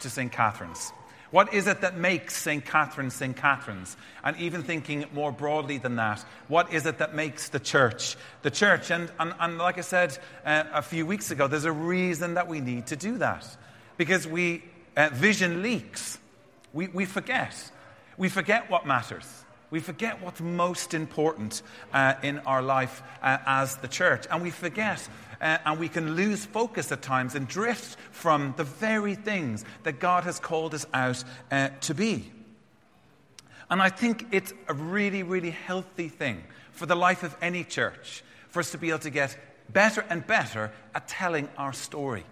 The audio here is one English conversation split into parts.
to St. Catherine's? What is it that makes St. Catherine St. Catherine's? And even thinking more broadly than that, what is it that makes the church the church? And, and, and like I said uh, a few weeks ago, there's a reason that we need to do that. Because we, uh, vision leaks. We, we forget. We forget what matters. We forget what's most important uh, in our life uh, as the church. And we forget uh, and we can lose focus at times and drift from the very things that God has called us out uh, to be. And I think it's a really, really healthy thing for the life of any church for us to be able to get better and better at telling our story.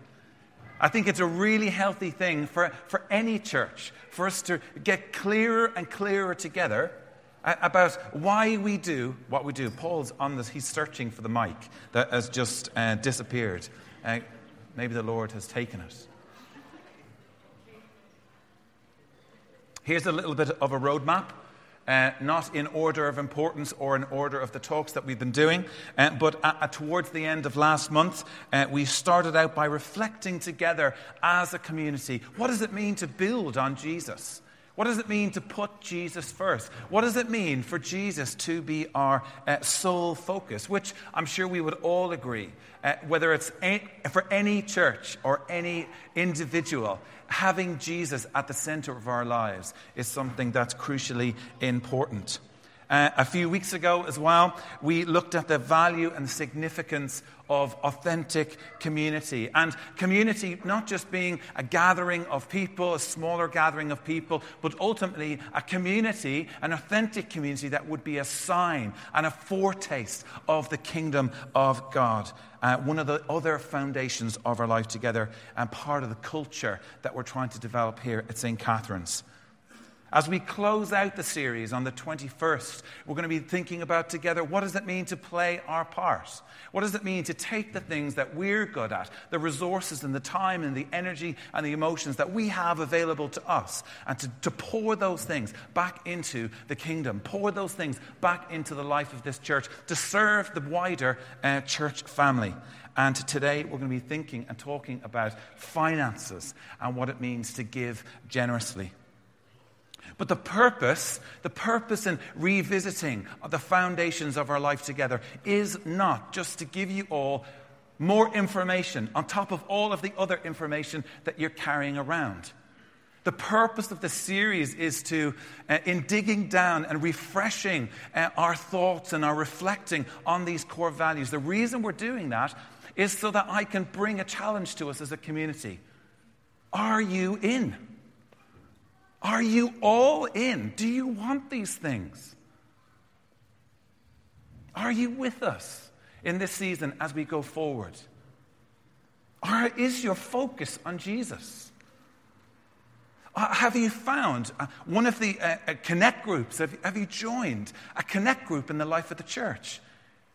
I think it's a really healthy thing for, for any church for us to get clearer and clearer together about why we do what we do. Paul's on this, he's searching for the mic that has just uh, disappeared. Uh, maybe the Lord has taken it. Here's a little bit of a roadmap. Uh, not in order of importance or in order of the talks that we've been doing, uh, but towards the end of last month, uh, we started out by reflecting together as a community what does it mean to build on Jesus? What does it mean to put Jesus first? What does it mean for Jesus to be our uh, sole focus? Which I'm sure we would all agree, uh, whether it's a, for any church or any individual, having Jesus at the center of our lives is something that's crucially important. Uh, a few weeks ago, as well, we looked at the value and significance of authentic community. And community not just being a gathering of people, a smaller gathering of people, but ultimately a community, an authentic community that would be a sign and a foretaste of the kingdom of God. Uh, one of the other foundations of our life together and part of the culture that we're trying to develop here at St. Catherine's. As we close out the series on the 21st, we're going to be thinking about together what does it mean to play our part? What does it mean to take the things that we're good at, the resources and the time and the energy and the emotions that we have available to us, and to, to pour those things back into the kingdom, pour those things back into the life of this church to serve the wider uh, church family. And today we're going to be thinking and talking about finances and what it means to give generously. But the purpose, the purpose in revisiting the foundations of our life together is not just to give you all more information on top of all of the other information that you're carrying around. The purpose of the series is to, uh, in digging down and refreshing uh, our thoughts and our reflecting on these core values, the reason we're doing that is so that I can bring a challenge to us as a community. Are you in? Are you all in? Do you want these things? Are you with us in this season as we go forward? Or is your focus on Jesus? Uh, have you found uh, one of the uh, uh, connect groups? Have, have you joined a connect group in the life of the church?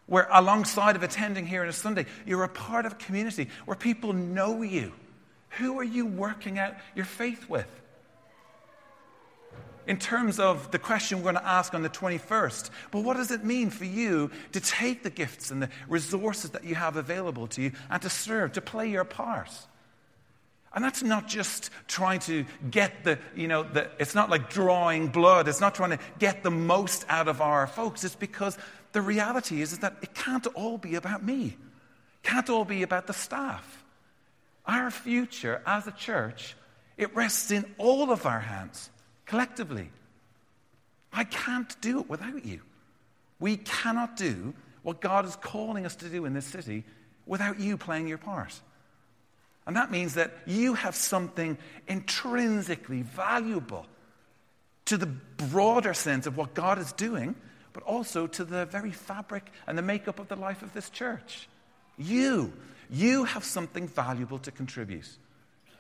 Where, alongside of attending here on a Sunday, you're a part of a community where people know you. Who are you working out your faith with? In terms of the question we're going to ask on the 21st. But what does it mean for you to take the gifts and the resources that you have available to you and to serve, to play your part? And that's not just trying to get the, you know, the, it's not like drawing blood. It's not trying to get the most out of our folks. It's because the reality is, is that it can't all be about me. It can't all be about the staff. Our future as a church, it rests in all of our hands collectively. I can't do it without you. We cannot do what God is calling us to do in this city without you playing your part. And that means that you have something intrinsically valuable to the broader sense of what God is doing, but also to the very fabric and the makeup of the life of this church. You, you have something valuable to contribute.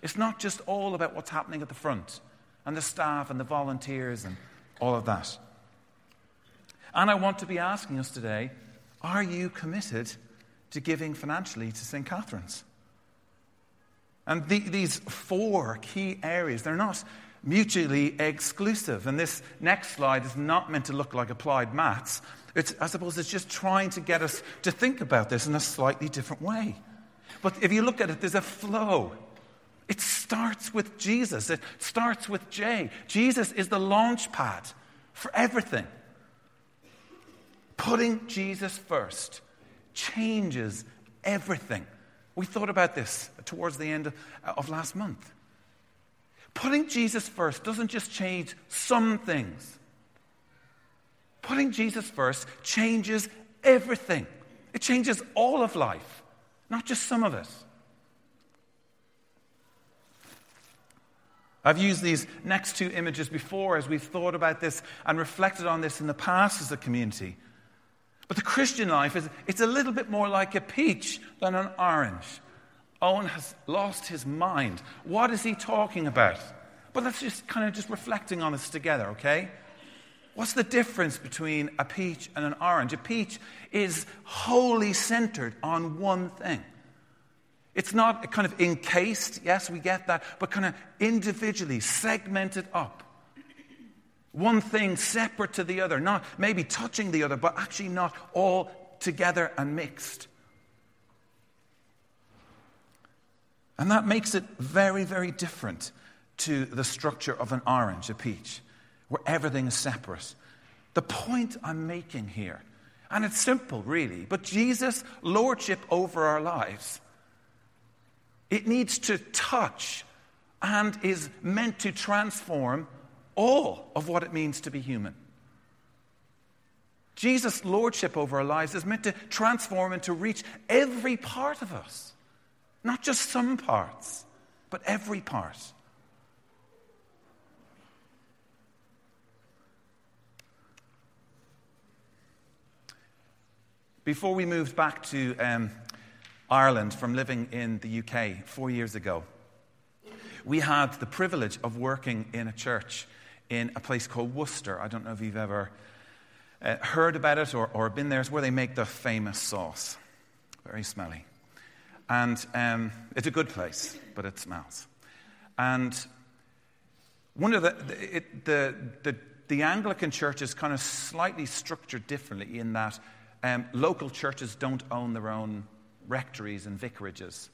It's not just all about what's happening at the front and the staff and the volunteers and all of that. And I want to be asking us today are you committed to giving financially to St. Catherine's? And the, these four key areas, they're not mutually exclusive. And this next slide is not meant to look like applied maths. It's, I suppose it's just trying to get us to think about this in a slightly different way. But if you look at it, there's a flow It starts with Jesus. It starts with J. Jesus is the launch pad for everything. Putting Jesus first changes everything. We thought about this towards the end of, last month. Putting Jesus first doesn't just change some things, putting Jesus first changes everything. It changes all of life, not just some of it. I've used these next two images before as we've thought about this and reflected on this in the past as a community. But the Christian life is it's a little bit more like a peach than an orange. Owen has lost his mind. What is he talking about? But let's just kind of just reflecting on this together, okay? What's the difference between a peach and an orange? A peach is wholly centered on one thing. It's not kind of encased, yes, we get that, but kind of individually segmented up. One thing separate to the other, not maybe touching the other, but actually not all together and mixed. And that makes it very, very different to the structure of an orange, a peach, where everything is separate. The point I'm making here, and it's simple really, but Jesus' lordship over our lives, it needs to touch and is meant to transform all of what it means to be human. Jesus' lordship over our lives is meant to transform and to reach every part of us, not just some parts, but every part. Before we moved back to um, Ireland from living in the UK four years ago, we had the privilege of working in a church in a place called Worcester. I don't know if you've ever uh, heard about it or, or been there. It's where they make the famous sauce. Very smelly. And um, it's a good place, but it smells. And one of the, it, the, the, the Anglican church is kind of slightly structured differently in that um, local churches don't own their own rectories and vicarages.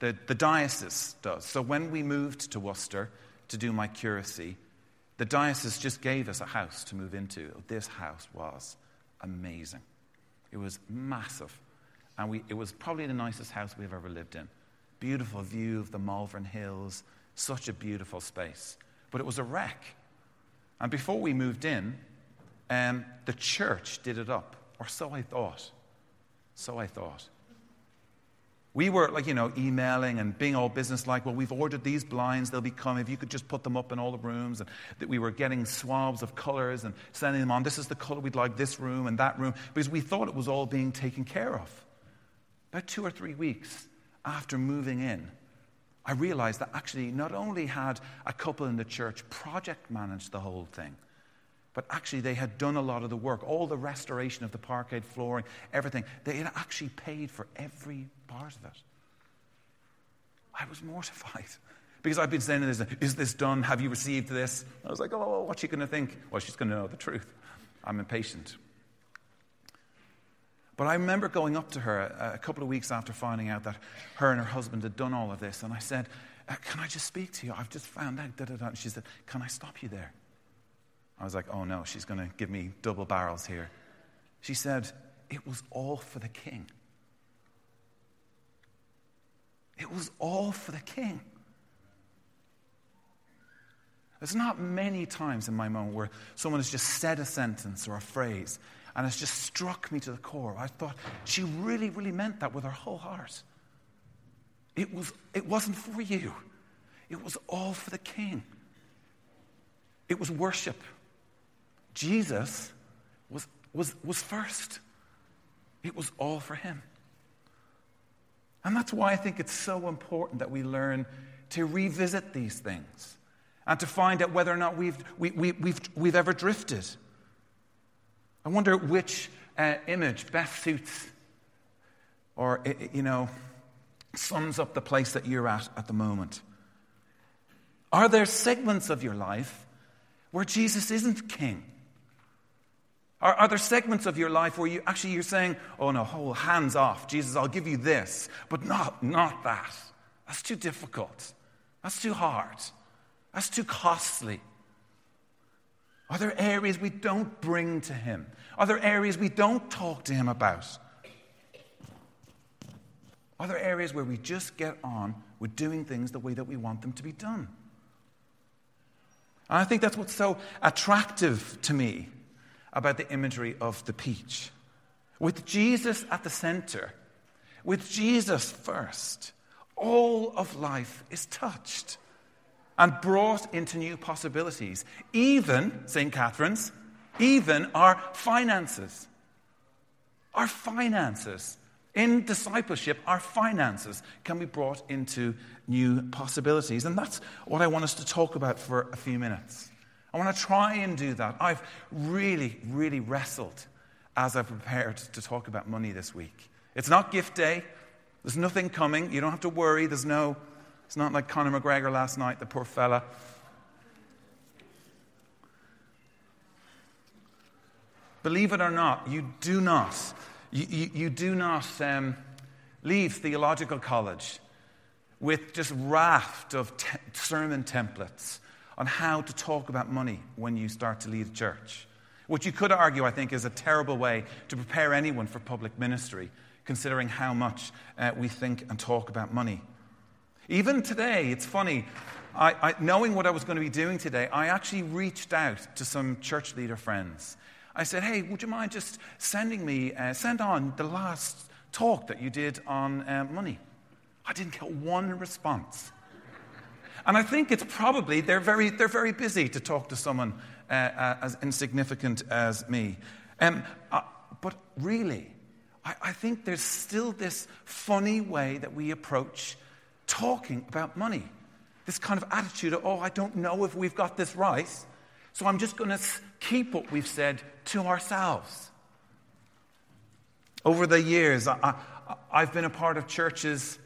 The, the diocese does. So when we moved to Worcester to do my curacy, the diocese just gave us a house to move into. This house was amazing. It was massive. And we, it was probably the nicest house we've ever lived in. Beautiful view of the Malvern Hills, such a beautiful space. But it was a wreck. And before we moved in, um, the church did it up, or so I thought. So I thought. We were like, you know, emailing and being all businesslike. Well, we've ordered these blinds, they'll be coming. If you could just put them up in all the rooms. And that we were getting swabs of colors and sending them on. This is the color we'd like, this room and that room. Because we thought it was all being taken care of. About two or three weeks after moving in, I realized that actually not only had a couple in the church project managed the whole thing, but actually they had done a lot of the work, all the restoration of the parquet flooring, everything. They had actually paid for every part of it. I was mortified because I've been saying this, is this done? Have you received this? I was like, oh, what's she going to think? Well, she's going to know the truth. I'm impatient. But I remember going up to her a, a, couple of weeks after finding out that her and her husband had done all of this, and I said, uh, Can I just speak to you? I've just found out. And she said, Can I stop you there? I was like, Oh no, she's going to give me double barrels here. She said, It was all for the king. It was all for the king. There's not many times in my moment where someone has just said a sentence or a phrase and it's just struck me to the core. I thought she really, really meant that with her whole heart. It, was, it wasn't for you, it was all for the king. It was worship. Jesus was, was, was first, it was all for him. And that's why I think it's so important that we learn to revisit these things and to find out whether or not we've, we, we, we've, we've ever drifted. I wonder which uh, image best suits or, you know, sums up the place that you're at at the moment. Are there segments of your life where Jesus isn't king? Are, are, there segments of your life where you actually you're saying, oh no, hold hands off, Jesus, I'll give you this, but not, not that. That's too difficult. That's too hard. That's too costly. Are there areas we don't bring to Him? Are there areas we don't talk to Him about? Are there areas where we just get on with doing things the way that we want them to be done? And I think that's what's so attractive to me about the imagery of the peach. With Jesus at the center, with Jesus first, all of life is touched and brought into new possibilities. Even, St. Catherine's, even our finances. Our finances. In discipleship, our finances can be brought into new possibilities. And that's what I want us to talk about for a few minutes. I want to try and do that. I've really, really wrestled as I've prepared to talk about money this week. It's not gift day. There's nothing coming. You don't have to worry. There's no, it's not like Conor McGregor last night, the poor fella. Believe it or not, you do not, you, you, you do not um, leave theological college with just raft of te- sermon templates on how to talk about money when you start to lead a church. Which you could argue, I think, is a terrible way to prepare anyone for public ministry, considering how much uh, we think and talk about money. Even today, it's funny, I, I, knowing what I was going to be doing today, I actually reached out to some church leader friends. I said, hey, would you mind just sending me, uh, send on the last talk that you did on uh, money? I didn't get one response. And I think it's probably, they're very, they're very busy to talk to someone uh, uh, as insignificant as me. Um, uh, but really, I, I think there's still this funny way that we approach talking about money. This kind of attitude of, oh, I don't know if we've got this right, so I'm just going to keep what we've said to ourselves. Over the years, I, have been a part of churches,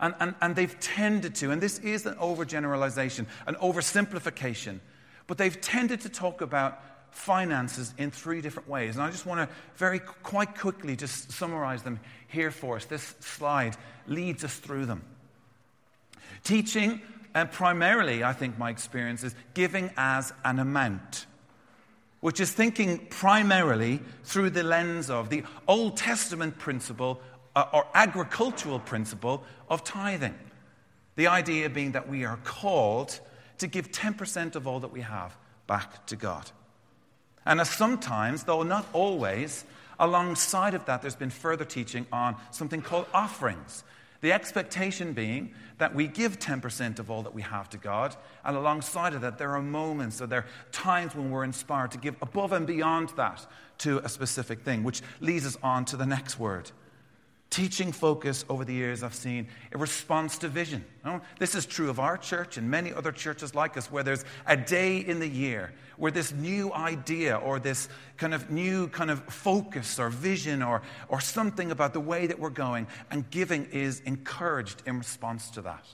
and, and, and they've tended to, and this is an overgeneralization, an oversimplification, but they've tended to talk about finances in three different ways. And I just want to very quite quickly just summarize them here for us. This slide leads us through them. Teaching, and primarily, I think my experience is giving as an amount, which is thinking primarily through the lens of the Old Testament principle uh, or agricultural principle of tithing. The idea being that we are called to give 10% of all that we have back to God. And as sometimes, though not always, alongside of that, there's been further teaching on something called offerings. The expectation being that we give 10% of all that we have to God, and alongside of that, there are moments or there are times when we're inspired to give above and beyond that to a specific thing, which leads us on to the next word teaching focus over the years I've seen a response to vision. this is true of our church and many other churches like us, where there's a day in the year where this new idea or this kind of new kind of focus or vision or, or something about the way that we're going and giving is encouraged in response to that.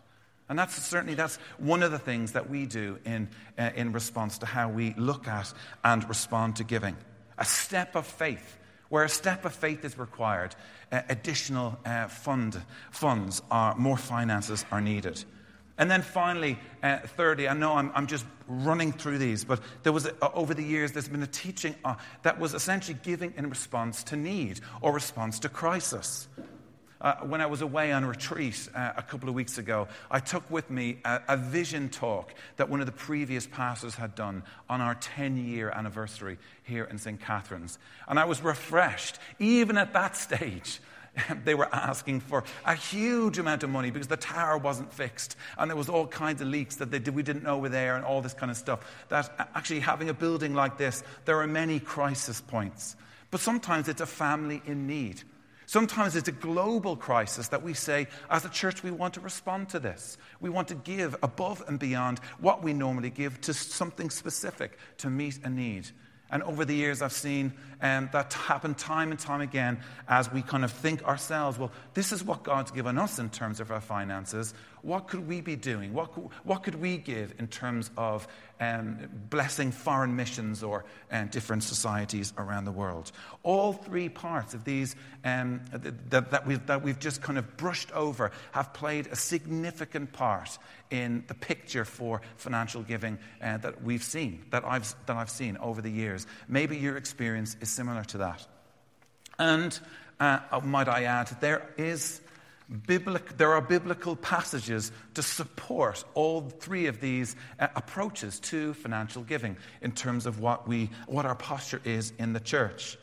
And that's certainly that's one of the things that we do in, uh, in response to how we look at and respond to giving. A step of faith where a step of faith is required, uh, additional uh, fund, funds, are, more finances are needed. And then finally, uh, thirdly, I know I'm, I'm, just running through these, but there was, a, over the years, there's been a teaching uh, that was essentially giving in response to need or response to crisis. Uh, when I was away on retreat uh, a couple of weeks ago, I took with me a, a, vision talk that one of the previous pastors had done on our 10 year anniversary here in St. Catherine's. And I was refreshed, even at that stage. they were asking for a huge amount of money because the tower wasn't fixed and there was all kinds of leaks that did, we didn't know were there and all this kind of stuff. That actually having a building like this, there are many crisis points. But sometimes it's a family in need. Sometimes it's a global crisis that we say, as a church, we want to respond to this. We want to give above and beyond what we normally give to something specific to meet a need. And over the years, I've seen um, that happen time and time again as we kind of think ourselves, well, this is what God's given us in terms of our finances. What could we be doing? What could, what could we give in terms of um, blessing foreign missions or uh, different societies around the world? All three parts of these um, that, that, we've, that we've just kind of brushed over have played a significant part in the picture for financial giving uh, that we've seen, that I've, that I've seen over the years. Maybe your experience is similar to that. And uh, might I add, there is Biblic, there are biblical passages to support all three of these uh, approaches to financial giving in terms of what, we, what our posture is in the church.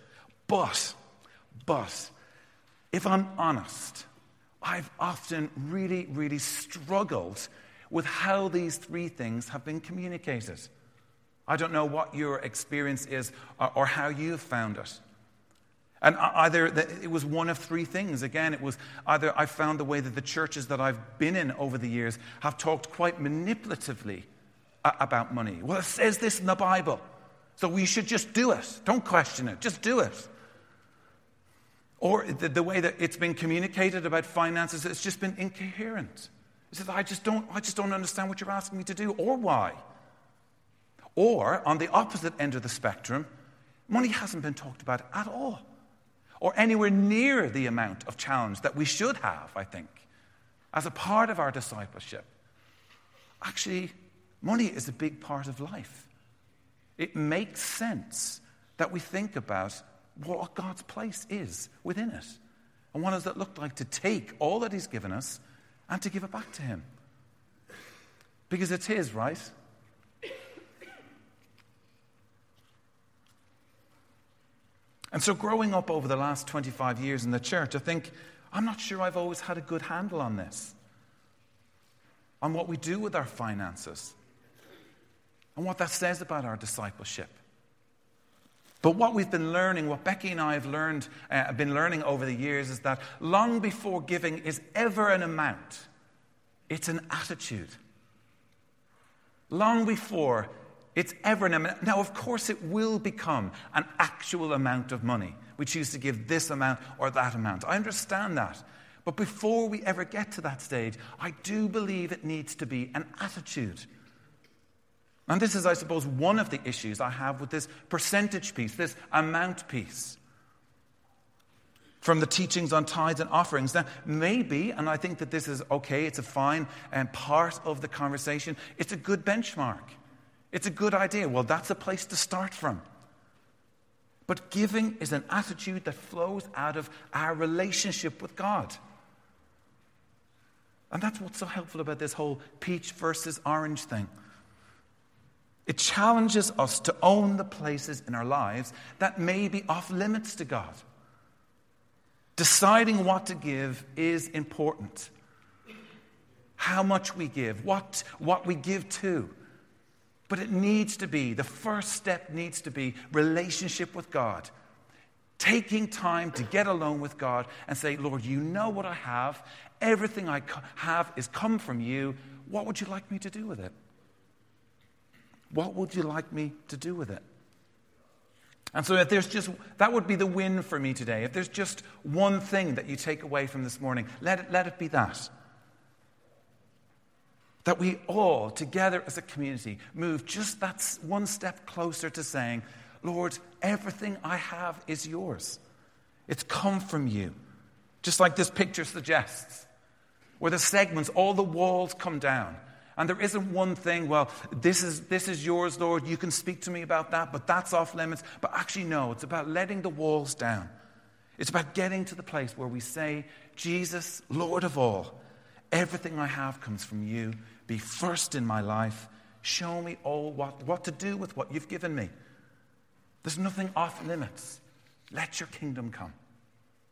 But, but, if I'm honest, I've often really, really struggled with how these three things have been communicated. I don't know what your experience is or, or how you've found it. And either it was one of three things. Again, it was either I found the way that the churches that I've been in over the years have talked quite manipulatively about money. Well, it says this in the Bible, so we should just do it. Don't question it, just do it. Or the, the way that it's been communicated about finances, it's just been incoherent. It says, I just, don't, I just don't understand what you're asking me to do or why. Or on the opposite end of the spectrum, money hasn't been talked about at all or anywhere near the amount of challenge that we should have, I think, as a part of our discipleship. Actually, money is a big part of life. It makes sense that we think about what God's place is within it. And what does it look like to take all that He's given us and to give it back to Him? Because it's His, right? And so, growing up over the last 25 years in the church, I think, I'm not sure I've always had a good handle on this, on what we do with our finances, and what that says about our discipleship. But what we've been learning, what Becky and I have learned, uh, been learning over the years, is that long before giving is ever an amount, it's an attitude. Long before it's ever an amount. Now, of course, it will become an actual amount of money. We choose to give this amount or that amount. I understand that. But before we ever get to that stage, I do believe it needs to be an attitude. And this is, I suppose, one of the issues I have with this percentage piece, this amount piece from the teachings on tithes and offerings. Now, maybe, and I think that this is okay, it's a fine um, part of the conversation, it's a good benchmark. It's a good idea. Well, that's a place to start from. But giving is an attitude that flows out of our relationship with God. And that's what's so helpful about this whole peach versus orange thing. It challenges us to own the places in our lives that may be off limits to God. Deciding what to give is important. How much we give, what, what we give to. But it needs to be, the first step needs to be relationship with God. Taking time to get alone with God and say, Lord, you know what I have. Everything I have is come from you. What would you like me to do with it? What would you like me to do with it? And so, if there's just, that would be the win for me today. If there's just one thing that you take away from this morning, let it, let it be that that we all, together as a community, move just that one step closer to saying, Lord, everything I have is yours. It's come from you. Just like this picture suggests, where the segments, all the walls come down. And there isn't one thing, well, this is, this is yours, Lord. You can speak to me about that, but that's off limits. But actually, no, it's about letting the walls down. It's about getting to the place where we say, Jesus, Lord of all, everything I have comes from you be first in my life. Show me all what, what to do with what you've given me. There's nothing off limits. Let your kingdom come.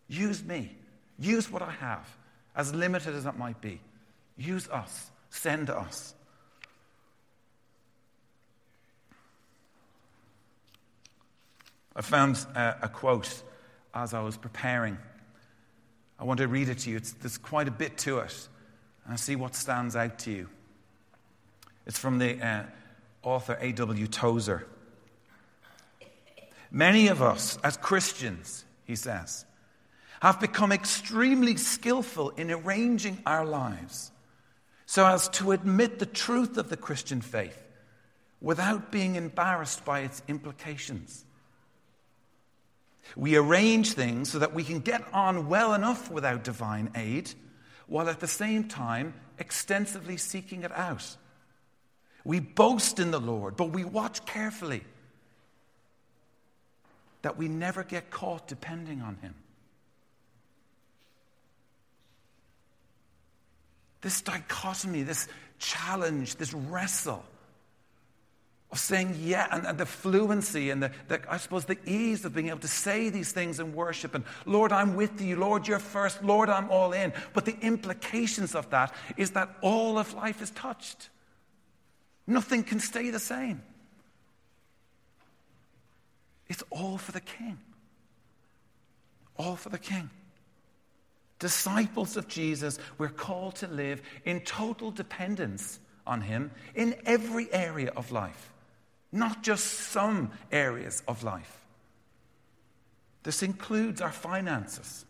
Use me. Use what I have, as limited as that might be. Use us. Send us. I found a, a quote as I was preparing. I want to read it to you. It's, there's quite a bit to it. And see what stands out to you. It's from the uh, author A.W. Tozer. Many of us, as Christians, he says, have become extremely skillful in arranging our lives so as to admit the truth of the Christian faith without being embarrassed by its implications. We arrange things so that we can get on well enough without divine aid, while at the same time extensively seeking it out. We boast in the Lord, but we watch carefully that we never get caught depending on Him. This dichotomy, this challenge, this wrestle of saying yeah, and, and the fluency and the, the, I suppose, the ease of being able to say these things in worship. And Lord, I'm with you. Lord, you're first. Lord, I'm all in. But the implications of that is that all of life is touched. Nothing can stay the same. It's all for the king. All for the king. Disciples of Jesus, we're called to live in total dependence on him in every area of life not just some areas of life. This includes our finances.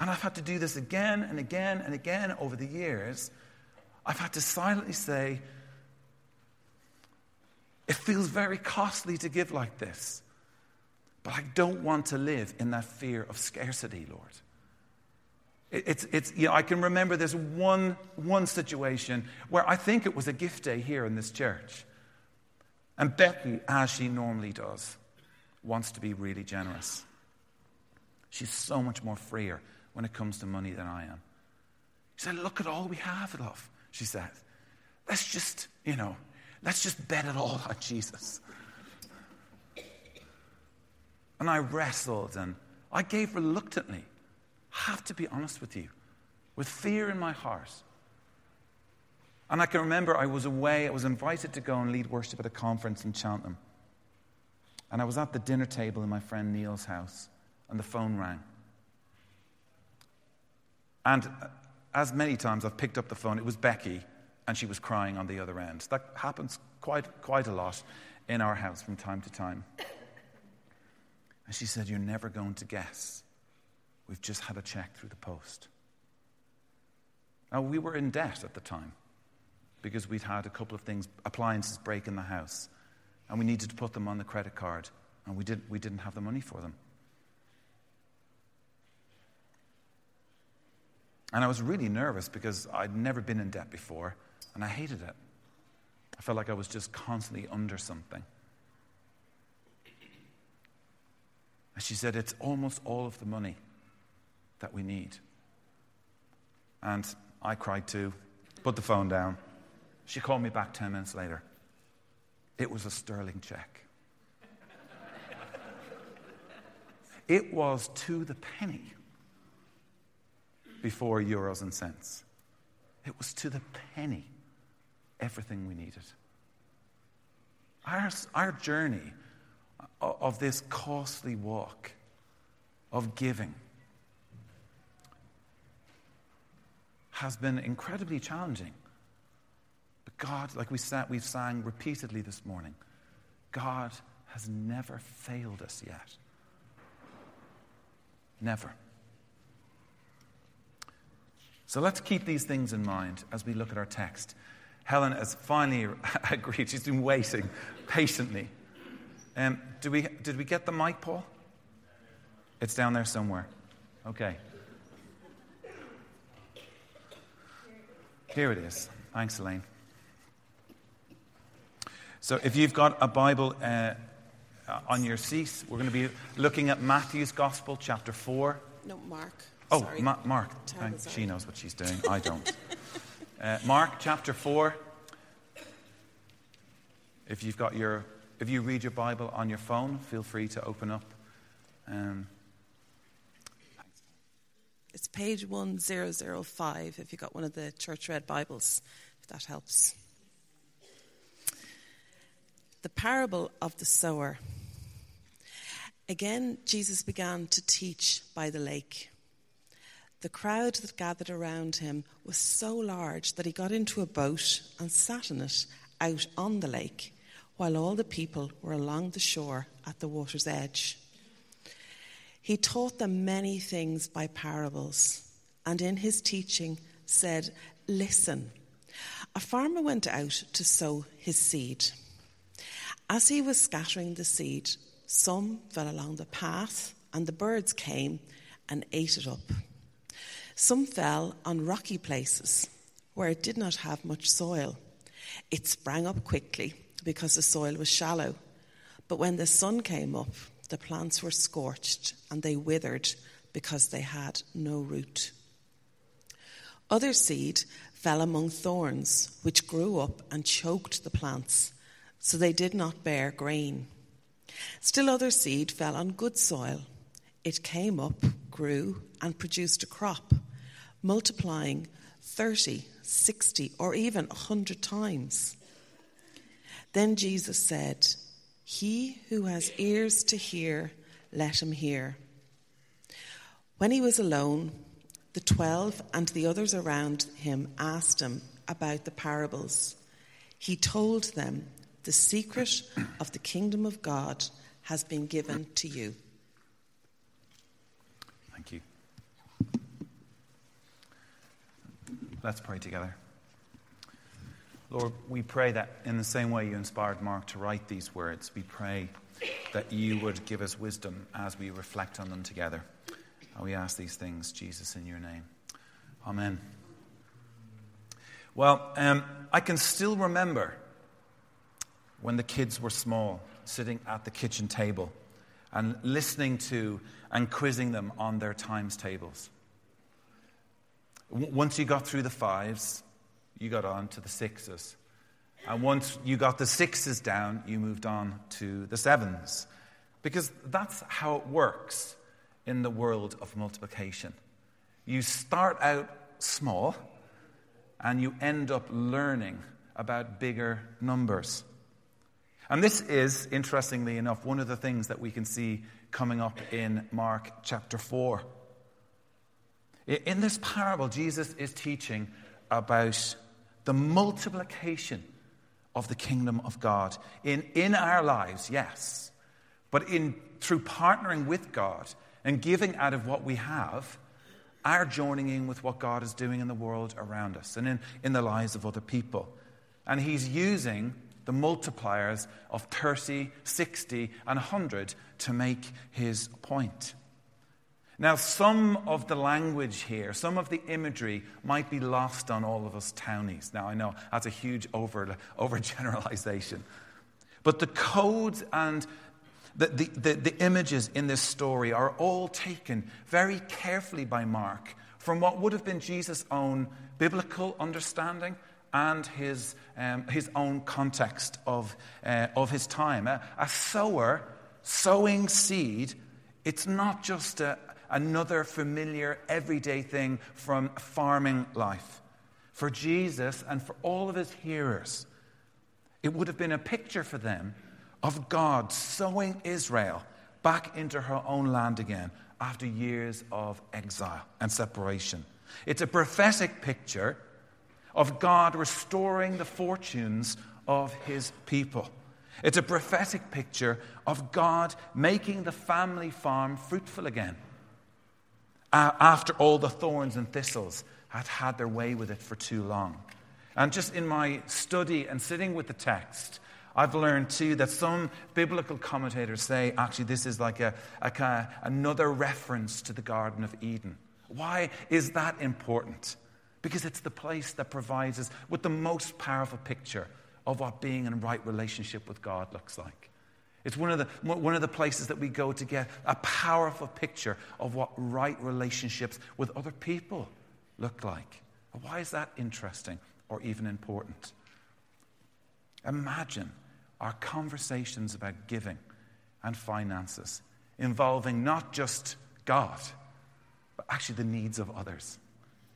And I've had to do this again and again and again over the years. I've had to silently say, it feels very costly to give like this, but I don't want to live in that fear of scarcity, Lord. It's, it's, you know, I can remember this one, one situation where I think it was a gift day here in this church. And Becky, as she normally does, wants to be really generous. She's so much more freer when it comes to money than I am. She said, Look at all we have, love, she said. Let's just, you know, let's just bet it all on Jesus. And I wrestled and I gave reluctantly have to be honest with you, with fear in my heart. And I can remember I was away, I was invited to go and lead worship at a conference in Cheltenham. And I was at the dinner table in my friend Neil's house, and the phone rang. And as many times I've picked up the phone, it was Becky, and she was crying on the other end. That happens quite, quite a lot in our house from time to time. And she said, You're never going to guess We've just had a check through the post. Now, we were in debt at the time because we'd had a couple of things, appliances break in the house, and we needed to put them on the credit card, and we, did, we didn't have the money for them. And I was really nervous because I'd never been in debt before, and I hated it. I felt like I was just constantly under something. And she said, It's almost all of the money that we need. And I cried too, put the phone down. She called me back 10 minutes later. It was a sterling check. it was to the penny before euros and cents. It was to the penny everything we needed. Our, our journey of this costly walk of giving has been incredibly challenging. But God, like we we've sang repeatedly this morning, God has never failed us yet. Never. So let's keep these things in mind as we look at our text. Helen has finally agreed. She's been waiting patiently. Um, did, we, did we get the mic, Paul? It's down there somewhere. Okay. Here it is. Thanks, Elaine. So, if you've got a Bible uh, on your seat, we're going to be looking at Matthew's Gospel, chapter 4. No, Mark. Oh, Ma- Mark. she knows what she's doing. I don't. uh, Mark, chapter 4. If you've got your, if you read your Bible on your phone, feel free to open up. Um, it's page 1005 if you've got one of the church read Bibles, if that helps. The parable of the sower. Again, Jesus began to teach by the lake. The crowd that gathered around him was so large that he got into a boat and sat in it out on the lake, while all the people were along the shore at the water's edge. He taught them many things by parables, and in his teaching said, Listen, a farmer went out to sow his seed. As he was scattering the seed, some fell along the path, and the birds came and ate it up. Some fell on rocky places where it did not have much soil. It sprang up quickly because the soil was shallow. But when the sun came up, the plants were scorched and they withered because they had no root. Other seed fell among thorns, which grew up and choked the plants, so they did not bear grain. Still, other seed fell on good soil. It came up, grew, and produced a crop, multiplying 30, 60, or even a 100 times. Then Jesus said, he who has ears to hear, let him hear. When he was alone, the twelve and the others around him asked him about the parables. He told them, The secret of the kingdom of God has been given to you. Thank you. Let's pray together. Lord, we pray that in the same way you inspired Mark to write these words, we pray that you would give us wisdom as we reflect on them together. And we ask these things, Jesus, in your name. Amen. Well, um, I can still remember when the kids were small, sitting at the kitchen table and listening to and quizzing them on their times tables. Once you got through the fives, you got on to the sixes. And once you got the sixes down, you moved on to the sevens. Because that's how it works in the world of multiplication. You start out small and you end up learning about bigger numbers. And this is, interestingly enough, one of the things that we can see coming up in Mark chapter 4. In this parable, Jesus is teaching about the multiplication of the kingdom of God in, in our lives, yes, but in, through partnering with God and giving out of what we have, our joining in with what God is doing in the world around us and in, in the lives of other people. And He's using the multipliers of 30, 60, and 100 to make His point. Now, some of the language here, some of the imagery might be lost on all of us townies. Now, I know that's a huge over, overgeneralization. But the codes and the, the, the, the images in this story are all taken very carefully by Mark from what would have been Jesus' own biblical understanding and his, um, his own context of, uh, of his time. A, a sower sowing seed, it's not just a, another familiar, everyday thing from farming life. For Jesus and for all of his hearers, it would have been a picture for them of God sowing Israel back into her own land again after years of exile and separation. It's a prophetic picture of God restoring the fortunes of his people. It's a prophetic picture of God making the family farm fruitful again after all the thorns and thistles had had their way with it for too long. And just in my study and sitting with the text, I've learned too that some biblical commentators say actually this is like a, a, another reference to the Garden of Eden. Why is that important? Because it's the place that provides us with the most powerful picture of what being in right relationship with God looks like. It's one of, the, one of the places that we go to get a powerful picture of what right relationships with other people look like. Why is that interesting or even important? Imagine our conversations about giving and finances involving not just God, but actually the needs of others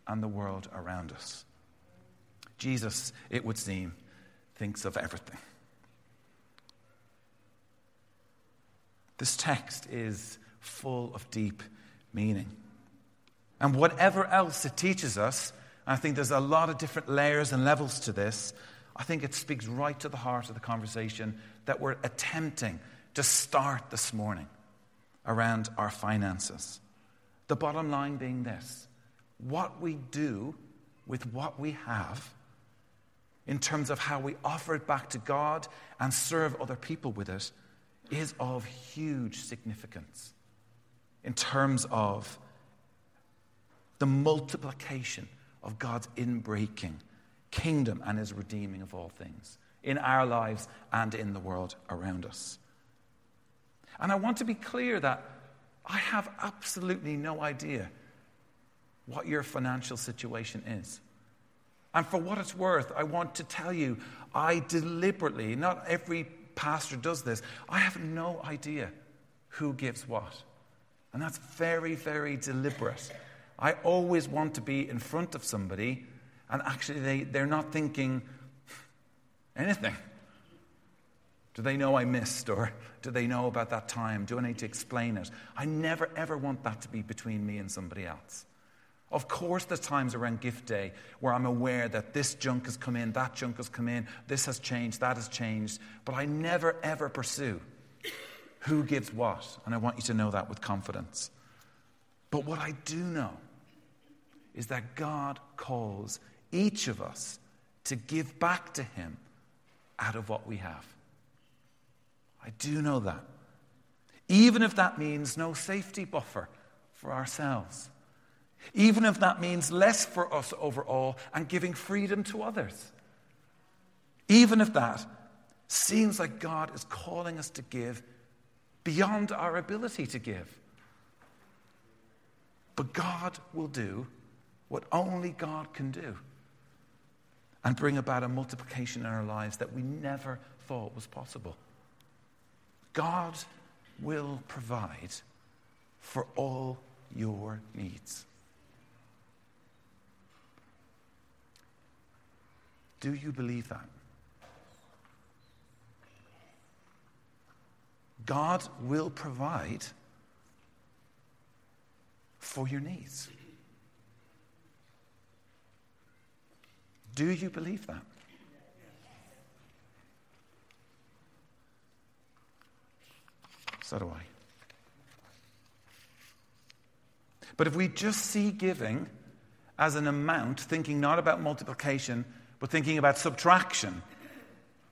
and the world around us. Jesus, it would seem, thinks of everything. This text is full of deep meaning. And whatever else it teaches us, I think there's a lot of different layers and levels to this. I think it speaks right to the heart of the conversation that we're attempting to start this morning. around our finances. The bottom line being this what we do with what we have in terms of how we offer it back to God and serve other people with it is of huge significance in terms of the multiplication of God's inbreaking kingdom and his redeeming of all things in our lives and in the world around us. And I want to be clear that I have absolutely no idea what your financial situation is. And for what it's worth, I want to tell you, I deliberately, not every pastor does this, I have no idea who gives what. And that's very, very deliberate. I always want to be in front of somebody, and actually, they, they're not thinking anything. Do they know I missed, or do they know about that time? Do I need to explain it? I never, ever want that to be between me and somebody else. Of course, there's times around gift day where I'm aware that this junk has come in, that junk has come in, this has changed, that has changed, but I never, ever pursue who gives what. And I want you to know that with confidence. But what I do know is that God calls each of us to give back to Him out of what we have. I do know that. Even if that means no safety buffer for ourselves. Even if that means less for us overall and giving freedom to others. Even if that seems like God is calling us to give beyond our ability to give. But God will do what only God can do and bring about a multiplication in our lives that we never thought was possible. God will provide for all your needs. Do you believe that? God will provide for your needs. Do you believe that? So do I. But if we just see giving as an amount, thinking not about multiplication, but thinking about subtraction,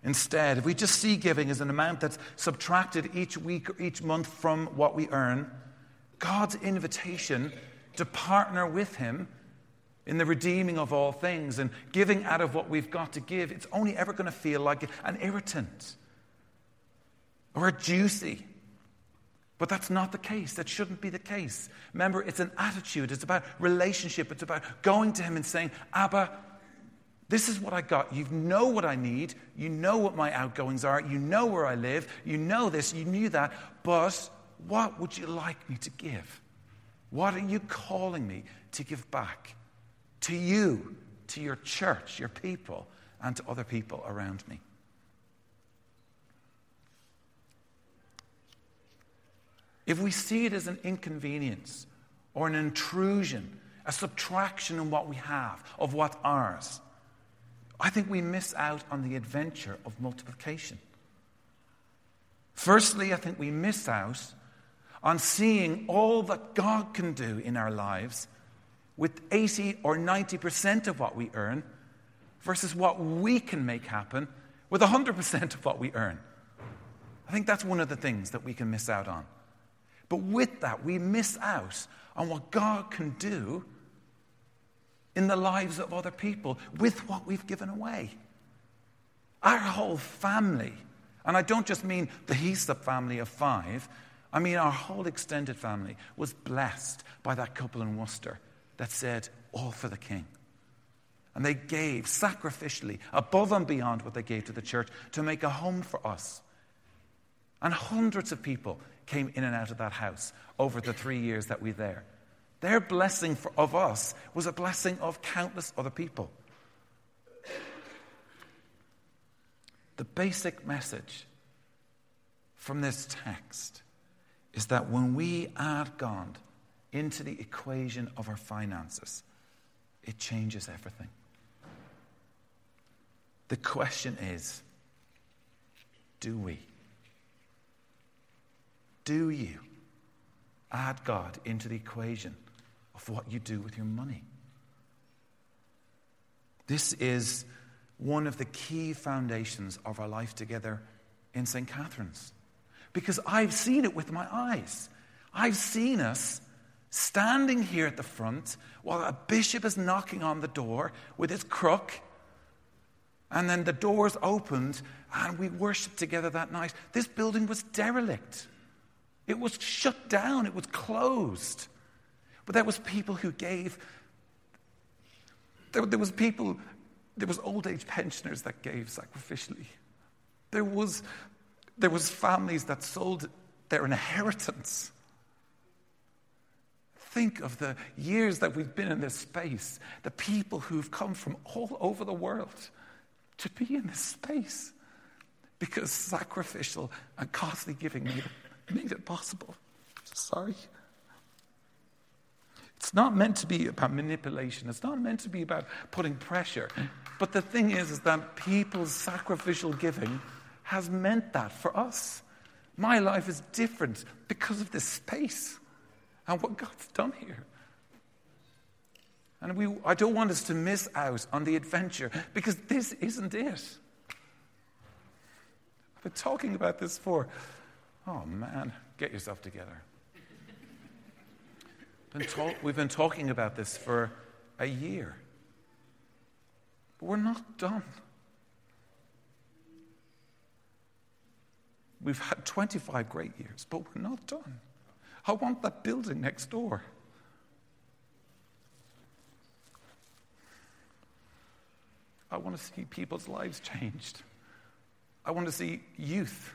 Instead, if we just see giving as an amount that's subtracted each week or each month from what we earn, God's invitation to partner with Him in the redeeming of all things and giving out of what we've got to give, it's only ever going to feel like an irritant or a juicy. But that's not the case. That shouldn't be the case. Remember, it's an attitude, it's about relationship, it's about going to Him and saying, Abba, this is what I got. You know what I need. You know what my outgoings are. You know where I live. You know this. You knew that. But what would you like me to give? What are you calling me to give back to you, to your church, your people, and to other people around me? If we see it as an inconvenience or an intrusion, a subtraction in what we have, of what's ours, I think we miss out on the adventure of multiplication. Firstly, I think we miss out on seeing all that God can do in our lives with 80 or 90% of what we earn versus what we can make happen with 100% of what we earn. I think that's one of the things that we can miss out on. But with that, we miss out on what God can do in the lives of other people with what we've given away. Our whole family, and I don't just mean the Heaslip family of five, I mean our whole extended family was blessed by that couple in Worcester that said, All for the King. And they gave sacrificially, above and beyond what they gave to the church, to make a home for us. And hundreds of people came in and out of that house over the three years that we were there. Their blessing for, of us was a blessing of countless other people. The basic message from this text is that when we add God into the equation of our finances, it changes everything. The question is do we? Do you? add God into the equation of what you do with your money. This is one of the key foundations of our life together in St. Catherine's. Because I've seen it with my eyes. I've seen us standing here at the front while a bishop is knocking on the door with his crook. And then the doors opened and we worshiped together that night. This building was derelict. It was shut down, it was closed. But there was people who gave. There, there was people, there was old age pensioners that gave sacrificially. There was, there was families that sold their inheritance. Think of the years that we've been in this space, the people who've come from all over the world to be in this space because sacrificial and costly giving made it, made it possible. Sorry. It's not meant to be about manipulation. It's not meant to be about putting pressure. But the thing is, is that people's sacrificial giving has meant that for us. My life is different because of this space and what God's done here. And we, I don't want us to miss out on the adventure because this isn't it. I've been talking about this for, oh man, get yourself together. Been talk, we've been talking about this for a year. But we're not done. We've had 25 great years, but we're not done. I want that building next door. I want to see people's lives changed. I want to see youth.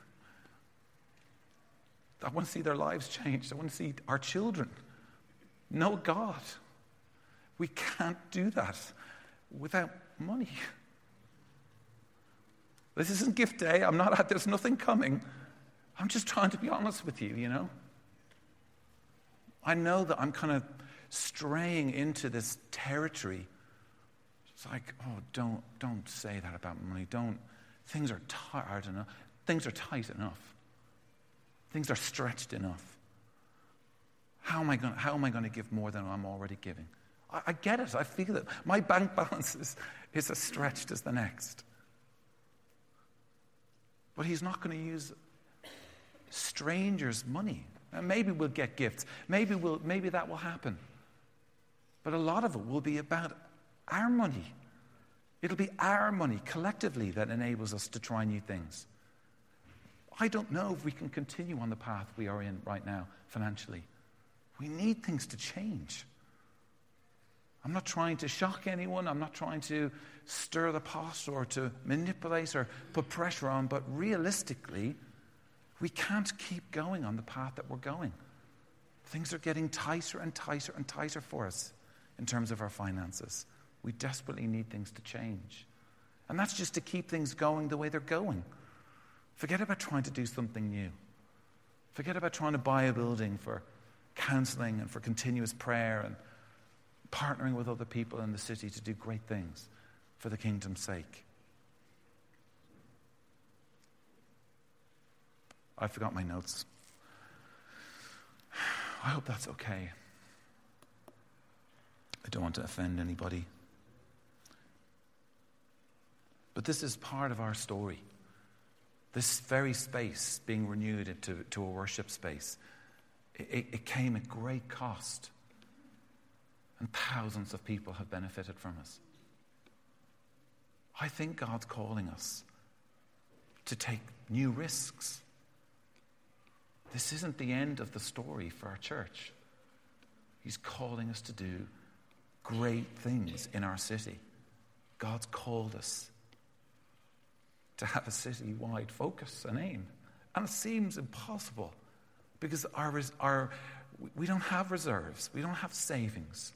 I want to see their lives changed. I want to see our children know God. We can't do that without money. This isn't gift day. I'm not, there's nothing coming. I'm just trying to be honest with you, you know? I know that I'm kind of straying into this territory. It's like, oh, don't, don't say that about money. Don't, things are tight enough. Things are tight enough. Things are stretched enough. How am I going, how am I going to give more than I'm already giving? I, I get it. I feel it. My bank balance is, is as stretched as the next. But he's not going to use strangers' money. And maybe we'll get gifts. Maybe, we'll, maybe that will happen. But a lot of it will be about our money. It'll be our money collectively that enables us to try new things. I don't know if we can continue on the path we are in right now financially. We need things to change. I'm not trying to shock anyone. I'm not trying to stir the pot or to manipulate or put pressure on, but realistically, we can't keep going on the path that we're going. Things are getting tighter and tighter and tighter for us in terms of our finances. We desperately need things to change. And that's just to keep things going the way they're going. Forget about trying to do something new. Forget about trying to buy a building for counseling and for continuous prayer and partnering with other people in the city to do great things for the kingdom's sake. I forgot my notes. I hope that's okay. I don't want to offend anybody. But this is part of our story. This very space being renewed into to a worship space it, it came at great cost. And thousands of people have benefited from us. I think God's calling us to take new risks. This isn't the end of the story for our church. He's calling us to do great things in our city. God's called us to have a city wide focus and aim. And it seems impossible because our, our, we don't have reserves, we don't have savings.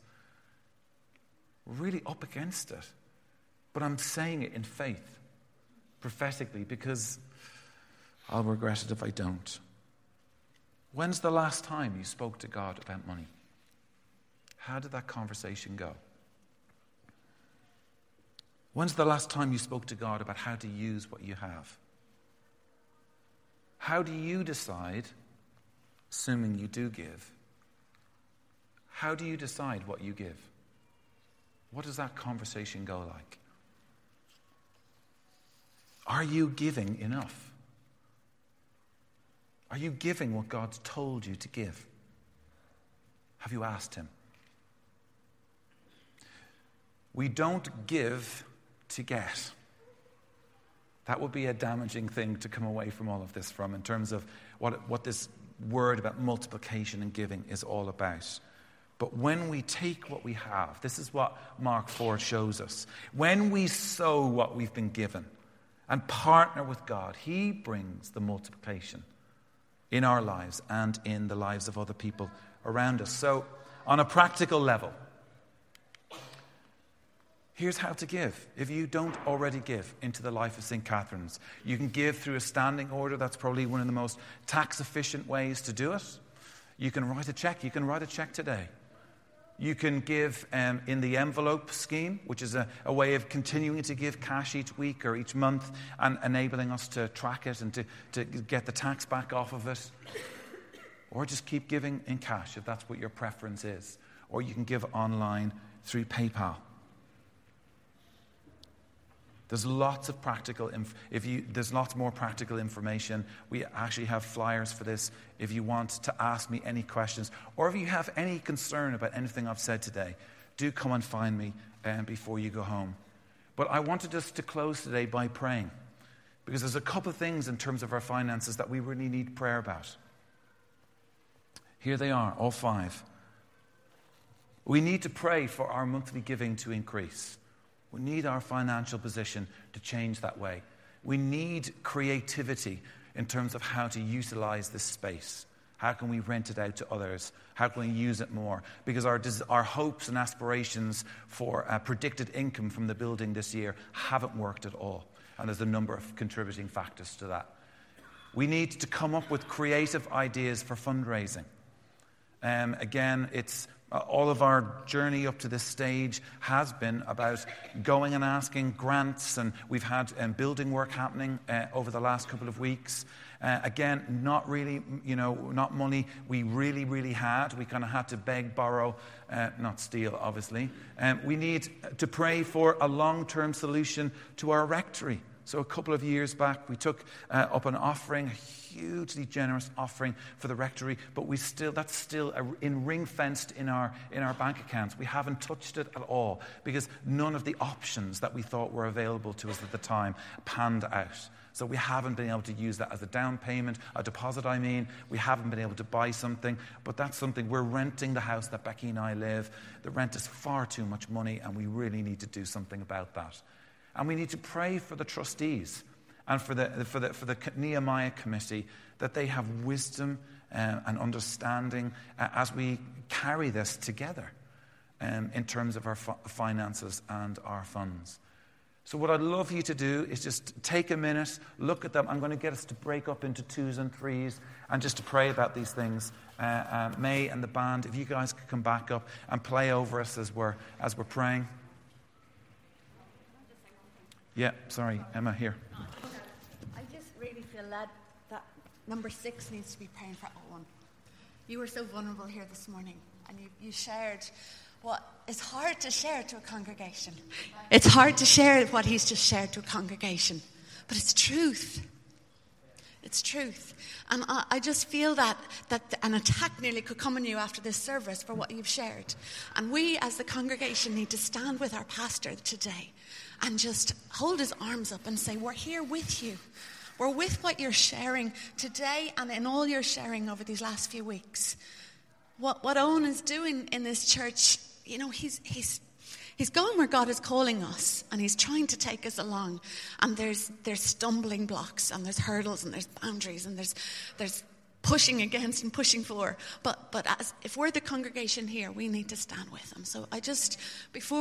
We're really up against it. But I'm saying it in faith, prophetically, because I'll regret it if I don't. When's the last time you spoke to God about money? How did that conversation go? When's the last time you spoke to God about how to use what you have? How do you decide assuming you do give, How do you decide what you give? What does that conversation go like? Are you giving enough? Are you giving what God's told you to give? Have you asked Him? We don't give to get. That would be a damaging thing to come away from all of this from in terms of what, what this word about multiplication and giving is all about. But when we take what we have, this is what Mark 4 shows us. When we sow what we've been given and partner with God, He brings the multiplication in our lives and in the lives of other people around us. So, on a practical level, Here's how to give. If you don't already give into the life of St. Catherine's, you can give through a standing order. That's probably one of the most tax efficient ways to do it. You can write a check. You can write a check today. You can give um, in the envelope scheme, which is a, a, way of continuing to give cash each week or each month and enabling us to track it and to, to get the tax back off of it. Or just keep giving in cash if that's what your preference is. Or you can give online through PayPal. There's lots of practical, inf- if you, there's lots more practical information. We actually have flyers for this if you want to ask me any questions or if you have any concern about anything I've said today. Do come and find me um, before you go home. But I wanted us to close today by praying because there's a couple of things in terms of our finances that we really need prayer about. Here they are, all five. We need to pray for our monthly giving to increase. We need our financial position to change that way. We need creativity in terms of how to utilize this space. How can we rent it out to others? How can we use it more? Because our, our hopes and aspirations for predicted income from the building this year haven't worked at all. And there's a number of contributing factors to that. We need to come up with creative ideas for fundraising. Um, again, it's uh, all of our journey up to this stage has been about going and asking grants, and we've had um, building work happening uh, over the last couple of weeks. Uh, again, not really, you know, not money we really, really had. We kind of had to beg, borrow, uh, not steal, obviously. Um, we need to pray for a long term solution to our rectory. So, a couple of years back, we took uh, up an offering, a hugely generous offering for the rectory, but we still, that's still a, in ring fenced in our, in our bank accounts. We haven't touched it at all because none of the options that we thought were available to us at the time panned out. So we haven't been able to use that as a down payment, a deposit, I mean. We haven't been able to buy something, but that's something we're renting the house that Becky and I live. The rent is far too much money, and we really need to do something about that. And we need to pray for the trustees and for the, for the, for the Nehemiah committee that they have wisdom uh, and understanding uh, as we carry this together um, in terms of our finances and our funds. So, what I'd love you to do is just take a minute, look at them. I'm going to get us to break up into twos and threes and just to pray about these things. Uh, uh, May and the band, if you guys could come back up and play over us as we're, as we're praying. Yeah, sorry, Emma, here. I just really feel led that number six needs to be praying for Owen. You were so vulnerable here this morning, and you, you shared what is hard to share to a congregation. It's hard to share what he's just shared to a congregation, but it's truth. It's truth. And I, I, just feel that, that an attack nearly could come on you after this service for what you've shared. And we, as the congregation, need to stand with our pastor today and just hold his arms up and say, We're here with you. We're with what you're sharing today and in all your sharing over these last few weeks. What, what Owen is doing in this church, you know, he's, he's, he's going where God is calling us and he's trying to take us along. And there's, there's stumbling blocks and there's hurdles and there's boundaries and there's, there's pushing against and pushing for. But, but as, if we're the congregation here, we need to stand with him. So I just, before